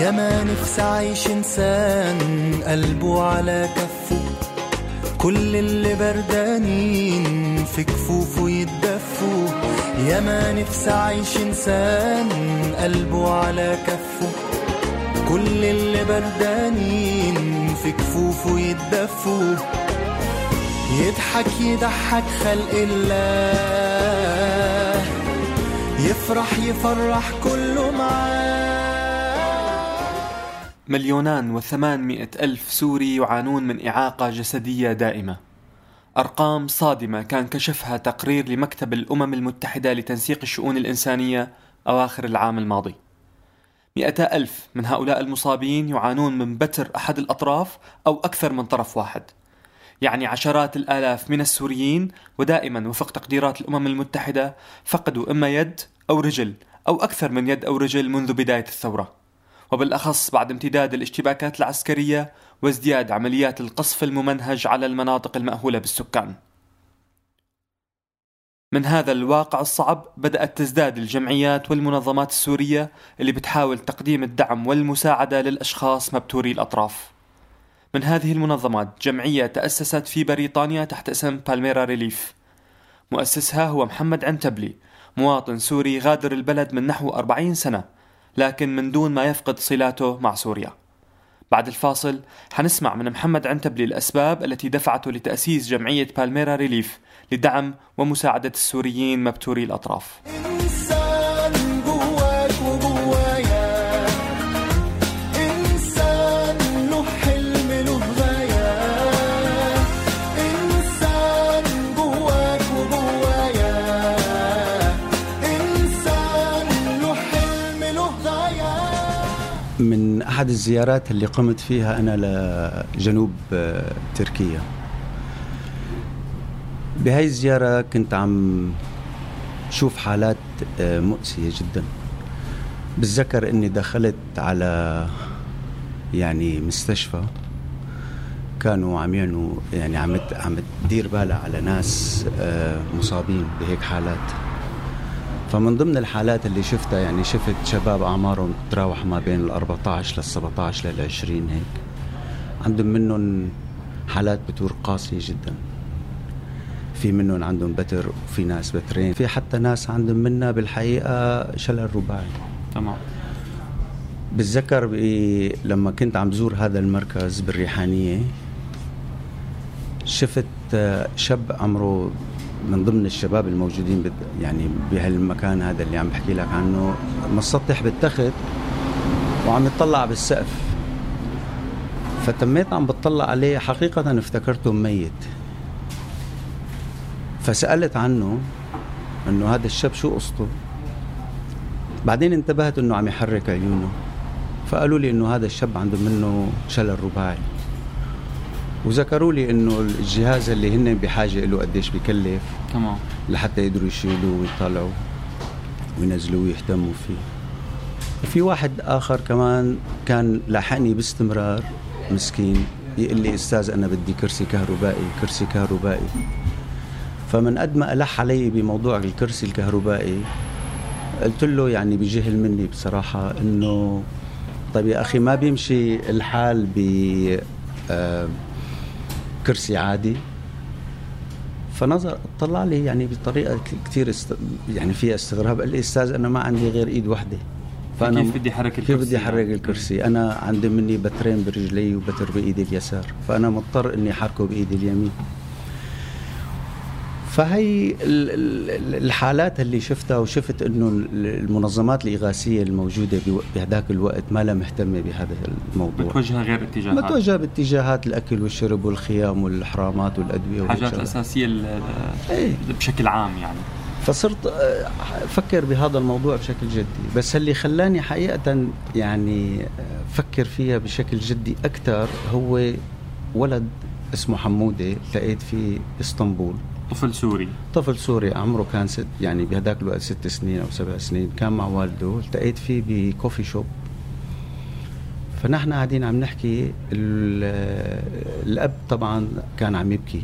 يا ما نفسي عايش إنسان قلبه على كفه. كل اللي بردانين في كفوفه يتدفوا. يا ما نفسي عايش إنسان قلبه على كفه. كل اللي بردانين في كفوفه يتدفوا. يضحك يضحك خلق الله. يفرح يفرح كله معاه. مليونان وثمانمائة ألف سوري يعانون من إعاقة جسدية دائمة. أرقام صادمة كان كشفها تقرير لمكتب الأمم المتحدة لتنسيق الشؤون الإنسانية أواخر العام الماضي. مئتا ألف من هؤلاء المصابين يعانون من بتر أحد الأطراف أو أكثر من طرف واحد. يعني عشرات الآلاف من السوريين ودائما وفق تقديرات الأمم المتحدة فقدوا إما يد أو رجل أو أكثر من يد أو رجل منذ بداية الثورة. وبالأخص بعد امتداد الاشتباكات العسكرية وازدياد عمليات القصف الممنهج على المناطق المأهولة بالسكان. من هذا الواقع الصعب بدأت تزداد الجمعيات والمنظمات السورية اللي بتحاول تقديم الدعم والمساعدة للأشخاص مبتوري الأطراف. من هذه المنظمات جمعية تأسست في بريطانيا تحت اسم بالميرا ريليف مؤسسها هو محمد عنتبلي مواطن سوري غادر البلد من نحو 40 سنة لكن من دون ما يفقد صلاته مع سوريا. بعد الفاصل حنسمع من محمد عنتبلي الأسباب التي دفعته لتأسيس جمعية بالميرا ريليف لدعم ومساعدة السوريين مبتوري الأطراف. أحد الزيارات اللي قمت فيها أنا لجنوب آه، تركيا. بهاي الزيارة كنت عم شوف حالات آه، مؤسية جدا. بتذكر إني دخلت على يعني مستشفى. كانوا عم يعنوا يعني عم عم تدير بالها على ناس آه، مصابين بهيك حالات. فمن ضمن الحالات اللي شفتها يعني شفت شباب أعمارهم تتراوح ما بين ال 14 لل 17 لل 20 هيك. عندهم منهم حالات بتور قاسية جدا. في منهم عندهم بتر وفي ناس بترين. في حتى ناس عندهم منا بالحقيقة شلل رباعي تمام. بتذكر لما كنت عم زور هذا المركز بالريحانية شفت شاب عمره من ضمن الشباب الموجودين يعني بهالمكان هذا اللي عم بحكي لك عنه مسطح بالتخت وعم يطلع بالسقف. فتميت عم بتطلع عليه حقيقة افتكرته ميت. فسألت عنه إنه هذا الشاب شو قصته؟ بعدين انتبهت إنه عم يحرك عيونه. فقالوا لي إنه هذا الشاب عنده منه شلل رباعي. وذكروا لي إنه الجهاز اللي هن بحاجة له قديش بكلف تمام. لحتى يقدروا يشيلوه ويطلعوا وينزلوه ويهتموا فيه. وفي واحد آخر كمان كان لاحقني باستمرار مسكين يقول لي أستاذ أنا بدي كرسي كهربائي كرسي كهربائي. فمن قد ما ألح علي بموضوع الكرسي الكهربائي قلت له يعني بجهل مني بصراحة إنه طيب يا أخي ما بيمشي الحال ب آه، كرسي عادي. فنظر طلع لي يعني بطريقة كثير است... يعني فيها استغراب. قال لي أستاذ أنا ما عندي غير إيد واحدة كيف بدي كيف الكرسي؟ بدي أحرك؟ الكرسي؟ أنا عندي مني بترين برجلي وبتر بإيدي اليسار. فأنا مضطر إني أحركه بإيدي اليمين. فهي ال- ال- الحالات اللي شفتها وشفت إنه المنظمات الإغاثية الموجودة بهداك الوقت ما لها مهتمه بهذا الموضوع. متوجهة غير اتجاهات متوجهة باتجاهات الأكل والشرب والخيام والحرامات والأدوية حاجات والشغلات. أساسية ال- إيه. بشكل عام يعني. فصرت آه، أفكر بهذا الموضوع بشكل جدي. بس اللي خلاني حقيقة يعني آه، أفكر فيها بشكل جدي أكثر هو ولد اسمه حمودة لقيت في إسطنبول. طفل سوري. طفل سوري عمره كان ست يعني بهداك الوقت ست سنين أو سبع سنين. كان مع والده التقيت فيه ب coffee shop. فنحن قاعدين عم نحكي ال- الأب طبعا كان عم يبكي.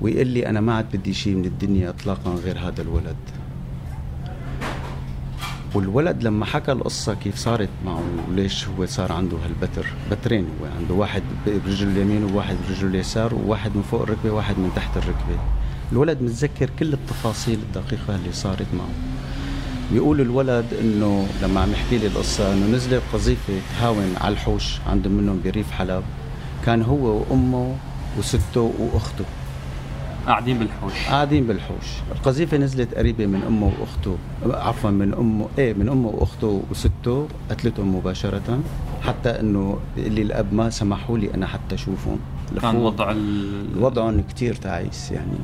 ويقول لي أنا ما عاد بدي شيء من الدنيا اطلاقا غير هذا الولد. والولد لما حكى القصة كيف صارت معه وليش هو صار عنده هالبتر؟ بترين هو عنده واحد برجله اليمين وواحد برجله اليسار وواحد من فوق الركبة وواحد من تحت الركبة. الولد متذكر كل التفاصيل الدقيقة اللي صارت معه. بيقول الولد إنه لما عم يحكي لي القصة إنه نزلت قذيفة تهاون على الحوش عند منهم بريف حلب. كان هو وأمه وسته وأخته. قاعدين بالحوش. قاعدين بالحوش. القذيفة نزلت قريبة من أمه وأخته عفوا من أمه إيه من أمه وأخته وسته قتلتهم مباشرة حتى إنه اللي الأب ما سمحوا لي أنا حتى أشوفهم. كان. وضع ال... وضعهم كتير تعيس يعني.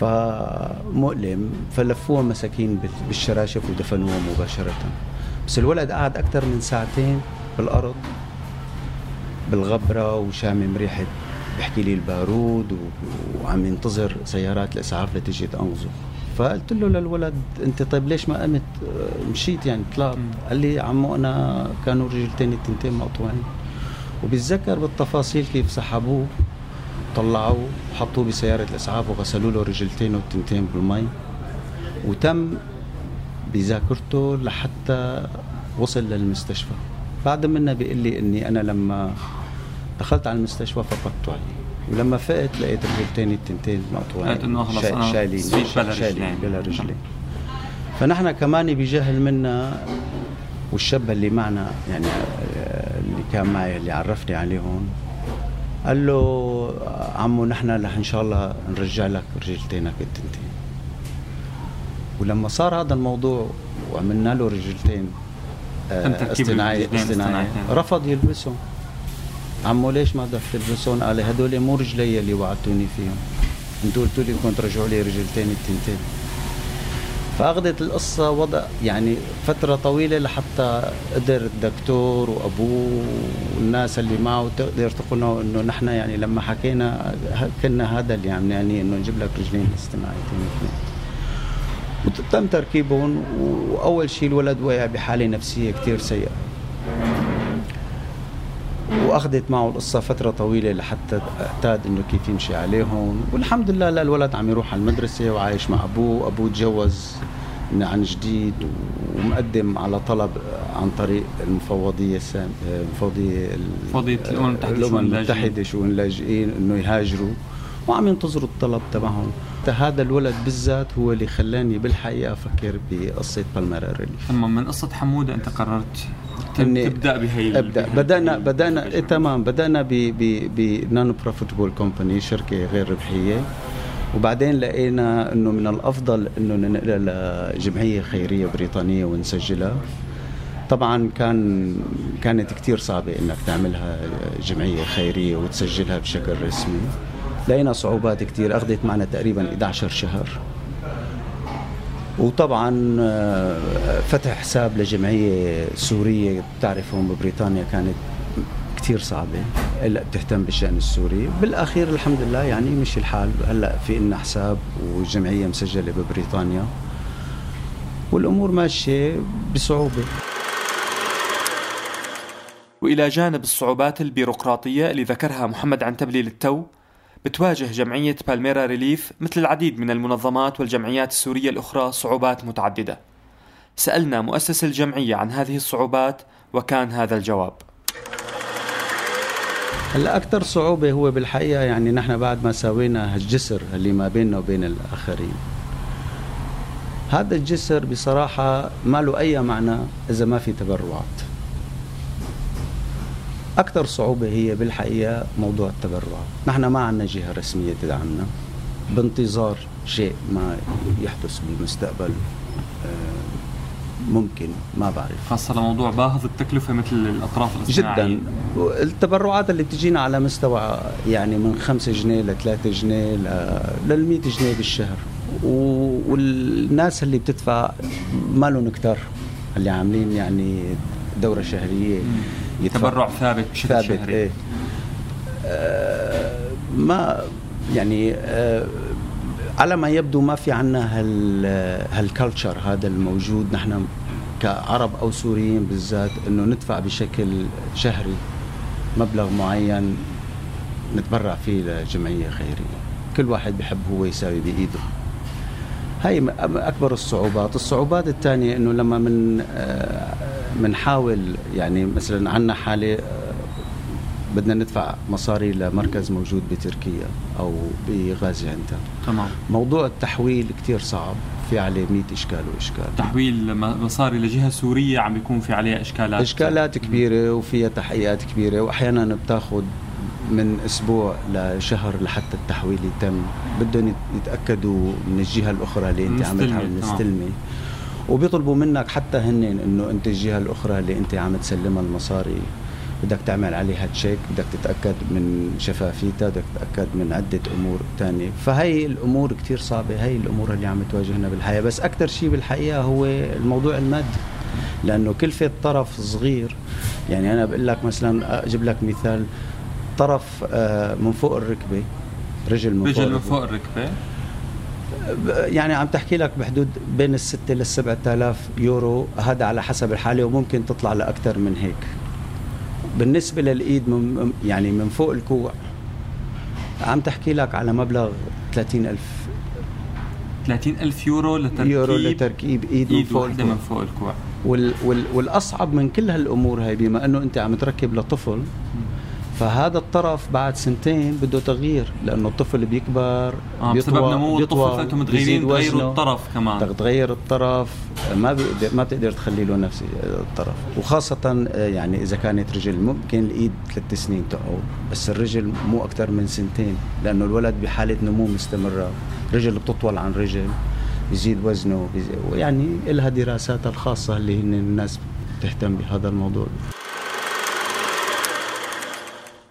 فمؤلم فلفوها مساكين بال- بالشراشف ودفنوها مباشرة. بس الولد قعد أكثر من ساعتين بالأرض بالغبرة وشامم ريحة بحكي لي البارود و... وعم ينتظر سيارات الإسعاف لتجي تنقذه فقلت له للولد أنت طيب ليش ما قمت آه، مشيت يعني طلعت. قال لي عمو أنا كانوا رجلتين التنتين مقطوعين. وبتذكر بالتفاصيل كيف سحبوه طلعوه وحطوه بسيارة الإسعاف وغسلوا له رجلتين والتنتين بالمي. وتم بذاكرته لحتى وصل للمستشفى. بعد منا بيقول لي إني أنا لما دخلت على المستشفى فقدت وعي ولما فقت لقيت رجلتين التنتين مقطوعين. قلت إنه خلص شا- أنا شايلين. بلا شايلين رجلين. بلا رجلين. فنحن كمان بجهل منا والشاب اللي معنا يعني آه، اللي كان معي اللي عرفني عليهم قال له عمو نحن رح إن شاء الله نرجع لك رجلتينك التنتين. ولما صار هذا الموضوع وعملنا له رجلتين آه، تم تركيب اصطناعي الرجلين اصطناعي اصطناعيتين. رفض يلبسهم. عمو ليش ما بدك تلبسهم؟ قال لي هدول مو رجلي اللي وعدتوني فيهم. أنتوا قلتوا لي بدكم ترجعوا لي رجلتين التنتين. فأخذت القصة وضع يعني فترة طويلة لحتى قدر الدكتور وأبوه والناس اللي معه تقدر تقنعوا انه نحن يعني لما حكينا كنا هذا اللي عم نعني إنه نجيب لك رجلين اصطناعيتين وتم تركيبهم وأول شيء الولد وقع بحالة نفسية كثير سيئة. وأخذت معه القصة فترة طويلة لحتى اعتاد إنه كيف يمشي عليهم. والحمد لله لا الولد عم يروح على المدرسة وعايش مع أبوه. أبوه تجوز عن جديد ومقدم على طلب عن طريق المفوضية السام... المفوضية المتحدة الأمم شؤون اللاجئين. المتحدة شؤون اللاجئين إنه يهاجروا. وعم ينتظروا الطلب تبعهم. هذا الولد بالذات هو اللي خلاني بالحقيقة أفكر بقصة Palmyra Relief أما من قصة حمودة أنت قررت تبدأ بهي أبدأ. بدانا بدانا إيه تمام. بدأنا ب ب ب non-profitable company شركة غير ربحية. وبعدين لقينا إنه من الأفضل إنه ننقلها لجمعية خيرية بريطانية ونسجلها. طبعا كان كانت كثير صعبة إنك تعملها جمعية خيرية وتسجلها بشكل رسمي. لقينا صعوبات كثير أخذت معنا تقريبا 11 شهر. وطبعا آه، فتح حساب لجمعية سورية. بتعرف هون ببريطانيا كانت كثير صعبة. الا بتهتم بالشأن السوري. بالأخير الحمد لله يعني مشي الحال. هلأ في لنا حساب وجمعية مسجلة ببريطانيا. والأمور ماشية بصعوبة. وإلى جانب الصعوبات البيروقراطية اللي ذكرها محمد عنتبلي للتو بتواجه جمعية بالميرا ريليف مثل العديد من المنظمات والجمعيات السورية الأخرى صعوبات متعددة. سألنا مؤسس الجمعية عن هذه الصعوبات وكان هذا الجواب. هلا أكثر صعوبة هو بالحقيقة يعني نحن بعد ما سوينا هالجسر اللي ما بيننا وبين الآخرين. هذا الجسر بصراحة ما له أي معنى إذا ما في تبرعات. أكثر صعوبة هي بالحقيقة موضوع التبرعات نحن ما عندنا جهة رسمية تدعمنا. بانتظار شيء ما يحدث بالمستقبل آه، ممكن ما بعرف. خاصة لموضوع باهظ التكلفة مثل الأطراف الاصطناعية جدا. التبرعات اللي بتجينا على مستوى يعني من 5 جنيه ل 3 جنيه لل 100 جنيه بالشهر. والناس اللي بتدفع ما لهم كتار. اللي عاملين يعني دورة شهرية. تبرع ثابت بشكل ثابت شهري. إيه. آه ما يعني آه على ما يبدو ما في عنا هال هالكلتشر هذا الموجود. نحن كعرب أو سوريين بالذات إنه ندفع بشكل شهري مبلغ معين نتبرع فيه لجمعية خيرية. كل واحد بحب هو يساوي بإيده. م- أكبر الصعوبات. الصعوبات الثانية إنه لما من بنحاول يعني مثلا عندنا حالة آه، بدنا ندفع مصاري لمركز موجود بتركيا أو بغازي عنتا تمام. موضوع التحويل كتير صعب في عليه 100 إشكال وإشكال. تحويل مصاري لجهة سورية عم بيكون في عليها إشكالات. إشكالات كبيرة وفيها تحقيقات كبيرة واحيانا بتاخذ من أسبوع لشهر لحتى التحويل يتم. بدهم يت- يتأكدوا من الجهة الأخرى اللي أنت عم تحاول تمام. وبيطلبوا منك حتى هن إنه أنت الجهة الأخرى اللي أنت عم تسلمها المصاري. بدك تعمل عليها تشيك بدك تتأكد من شفافيتها بدك تتأكد من عدة أمور تانية. فهي الأمور كتير صعبة هي الأمور اللي عم تواجهنا بالحياة. بس أكثر شيء بالحقيقة هو الموضوع المادي. لأنه كلفه طرف صغير يعني أنا بقول لك مثلا أجيب لك مثال طرف آه، من فوق الركبة رجل من فوق رجل. فوق الركبة. يعني عم تحكي لك بحدود بين الستة للسبعة آلاف يورو هذا على حسب الحالة وممكن تطلع لأكثر من هيك. بالنسبة للإيد من يعني من فوق الكوع عم تحكي لك على مبلغ 30 ألف. 30 ألف يورو لتركيب يورو لتركيب إيد من إيد فوق الكوع من فوق الكوع وال وال والأصعب من كل هالأمور هاي بما أنه أنت عم تركب لطفل فهذا الطرف بعد سنتين بده تغيير لأنه الطفل بيكبر آه بسبب نمو الطفل فأنتم متغيرين تغيروا. الطرف كمان. بدك تغير الطرف ما بيقدر ما بتقدر تخلي له نفس الطرف. وخاصة آه، يعني إذا كانت رجل ممكن الإيد ثلاث سنين تقعد بس الرجل مو أكثر من سنتين لأنه الولد بحالة نمو مستمرة. رجل بتطول عن رجل بيزيد وزنه بيزيد يعني لها دراساتها الخاصة اللي هن الناس تهتم بهذا الموضوع.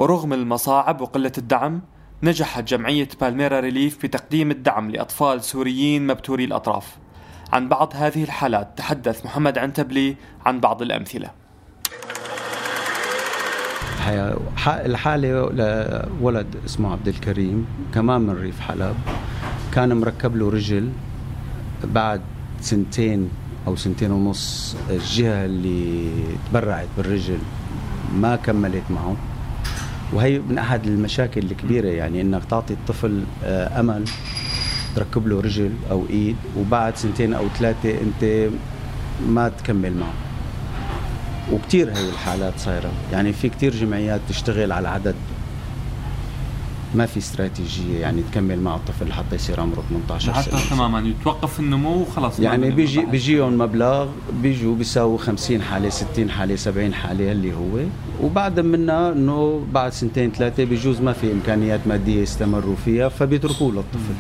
ورغم المصاعب وقلة الدعم نجحت جمعية بالميرا ريليف بتقديم الدعم لأطفال سوريين مبتوري الأطراف. عن بعض هذه الحالات تحدث محمد عنتبلي عن بعض الأمثلة. الحالة لولد اسمه عبد الكريم كمان من ريف حلب كان مركب له رجل بعد سنتين أو سنتين ونص الجهة اللي تبرعت بالرجل ما كملت معه. وهي من أحد المشاكل الكبيرة يعني إنك تعطي الطفل آه، أمل تركب له رجل أو إيد وبعد سنتين أو ثلاثة أنت ما تكمل معه. وكتير هي الحالات صايرة. يعني في كتير جمعيات تشتغل على عدد ما في استراتيجية يعني تكمل مع الطفل لحتى يصير عمره 18 حتى سنة؟ تماما. يتوقف النمو وخلص يعني بيجي. بيجيهم مبلغ بيجوا بيساووا 50 حالة 60 حالة 70 حالة اللي هو. وبعد منها إنه بعد سنتين ثلاثة بيجوز ما في إمكانيات مادية يستمروا فيها فبيتركوه للطفل.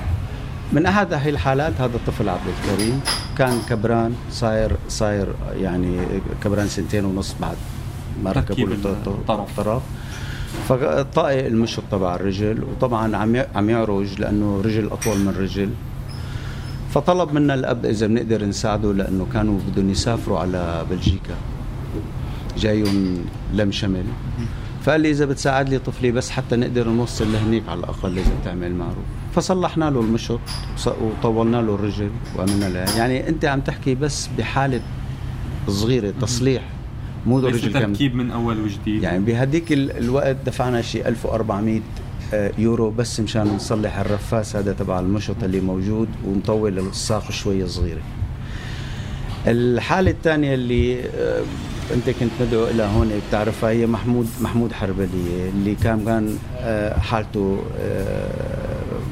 من أحد هاي الحالات هذا الطفل عبد الكريم. كان كبران صاير صاير يعني كبران سنتين ونص بعد ما ركبوا الطرف. فطاق المشط تبع الرجل وطبعا عم عم يعرج لأنه رجل أطول من رجل. فطلب منا الأب إذا بنقدر نساعده لأنه كانوا بدهم يسافروا على بلجيكا. جايهم لم شمل. فقال لي إذا بتساعد لي طفلي بس حتى نقدر نوصل لهنيك على الأقل إذا بتعمل معروف. فصلحنا له المشط وطولنا له الرجل وعملنا له يعني أنت عم تحكي بس بحالة صغيرة تصليح. مو ليس تركيب من أول وجديد. يعني بهديك ال- الوقت دفعنا شيء 1400 آه، يورو بس مشان نصلح الرفاس هذا تبع المشط اللي موجود ونطول الساق شوي صغيرة. الحالة الثانية اللي آه، أنت كنت مدعو لها هون بتعرفها هي محمود محمود حربلية اللي كان كان آه، حالته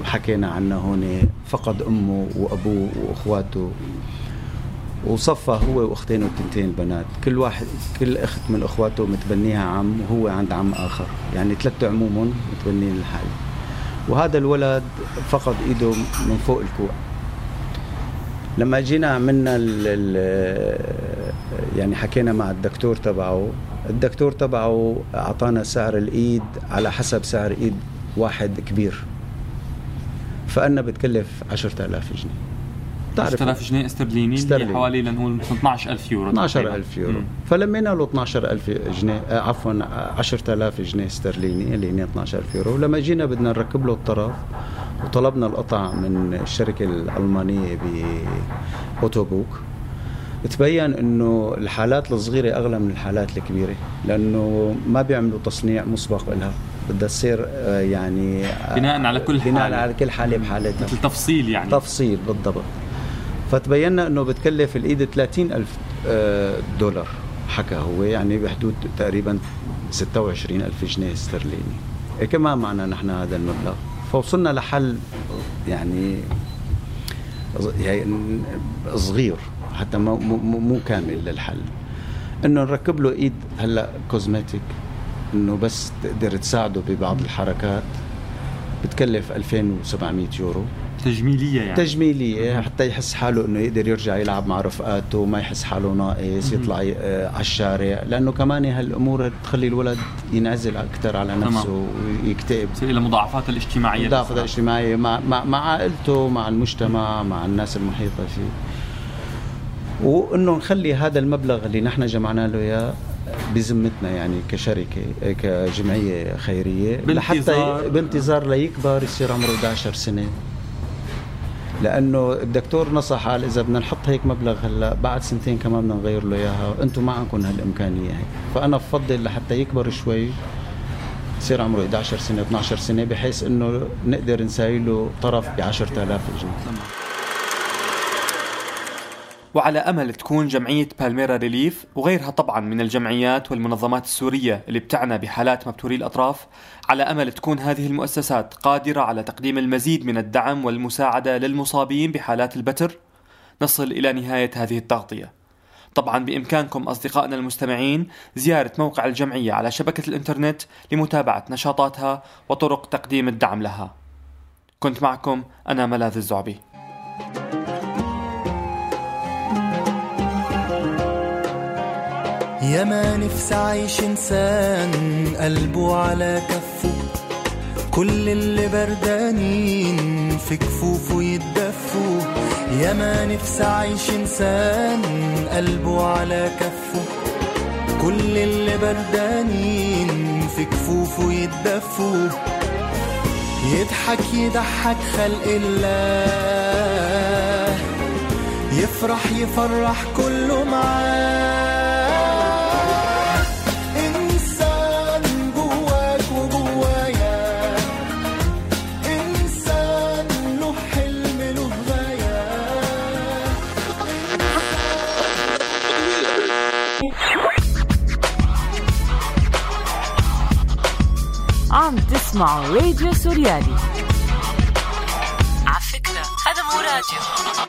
حكينا عنها هون. فقد أمه وأبوه وأخواته. وصفى هو واختين وتنتين بنات. كل واحد كل أخت من أخواته متبنيها عم وهو عند عم آخر. يعني ثلاث عموم متبنين الحالة وهذا الولد فقد إيده من فوق الكوع. لما جينا عملنا ال ال يعني حكينا مع الدكتور تبعه الدكتور تبعه أعطانا سعر الإيد على حسب سعر إيد واحد كبير. فقالنا بتكلف 10000 جنيه. 10000 جنيه استرليني استرليني. حوالي لنقول 12000 يورو 12000 يورو. فلمينا له 12000 جنيه آه، عفوا 10000 جنيه استرليني اللي هي 12000 يورو. لما جينا بدنا نركب له الطرف وطلبنا القطع من الشركة الألمانية بأوتوبوك تبين إنه الحالات الصغيرة أغلى من الحالات الكبيرة لأنه ما بيعملوا تصنيع مسبق لها بدها تصير آه، يعني آه، بناء على كل بناء حالة. على كل حالة بحالتها. مثل تفصيل يعني. تفصيل بالضبط. فتبينا إنه بتكلف الإيد 30 ألف آه، دولار. حكى هو يعني بحدود تقريبا 26 ألف جنيه استرليني. إيه كمان معنا نحن هذا المبلغ؟ فوصلنا لحل يعني يعني صغير حتى مو, مو, كامل للحل. إنه نركب له إيد هلأ كوزمتيك إنه بس تقدر تساعده ببعض الحركات. بتكلف 2700 يورو. تجميلية يعني. تجميلية حتى يحس حاله إنه يقدر يرجع يلعب مع رفقاته ما يحس حاله ناقص يطلع آه، على الشارع. لأنه كمان هالأمور تخلي الولد ينعزل أكثر على نفسه ويكتئب. له مضاعفات الاجتماعية. مضاعفات الاجتماعية مع, مع مع عائلته مع المجتمع مع الناس المحيطة فيه. وإنه نخلي هذا المبلغ اللي نحن جمعنا له إياه بذمتنا يعني كشركة كجمعية خيرية بانتظار لحتى بانتظار. ليكبر يصير عمره 11 سنة. لأنه الدكتور نصح قال إذا بدنا نحط هيك مبلغ هلا بعد سنتين كمان بدنا نغير له إياها أنتم ما عندكم هالإمكانية هيك. فأنا بفضل لحتى يكبر شوي يصير عمره 11 سنة 12 سنة بحيث إنه نقدر نساوي له طرف ب 10000 جنيه. وعلى أمل تكون جمعية بالميرا ريليف وغيرها طبعا من الجمعيات والمنظمات السورية اللي بتعنى بحالات مبتوري الأطراف على أمل تكون هذه المؤسسات قادرة على تقديم المزيد من الدعم والمساعدة للمصابين بحالات البتر. نصل إلى نهاية هذه التغطية. طبعا بإمكانكم أصدقائنا المستمعين زيارة موقع الجمعية على شبكة الإنترنت لمتابعة نشاطاتها وطرق تقديم الدعم لها. كنت معكم أنا ملاذ الزعبي. يا ما نفسي عايش إنسان قلبه على كفه. كل اللي بردانين في كفوفه يتدفوا. يا ما نفسي عايش إنسان قلبه على كفه. كل اللي بردانين في كفوفه يتدفوا. يضحك يضحك خلق الله. يفرح يفرح كله معاه. تسمعوا راديو سوريالي. على فكرة هذا مو راديو.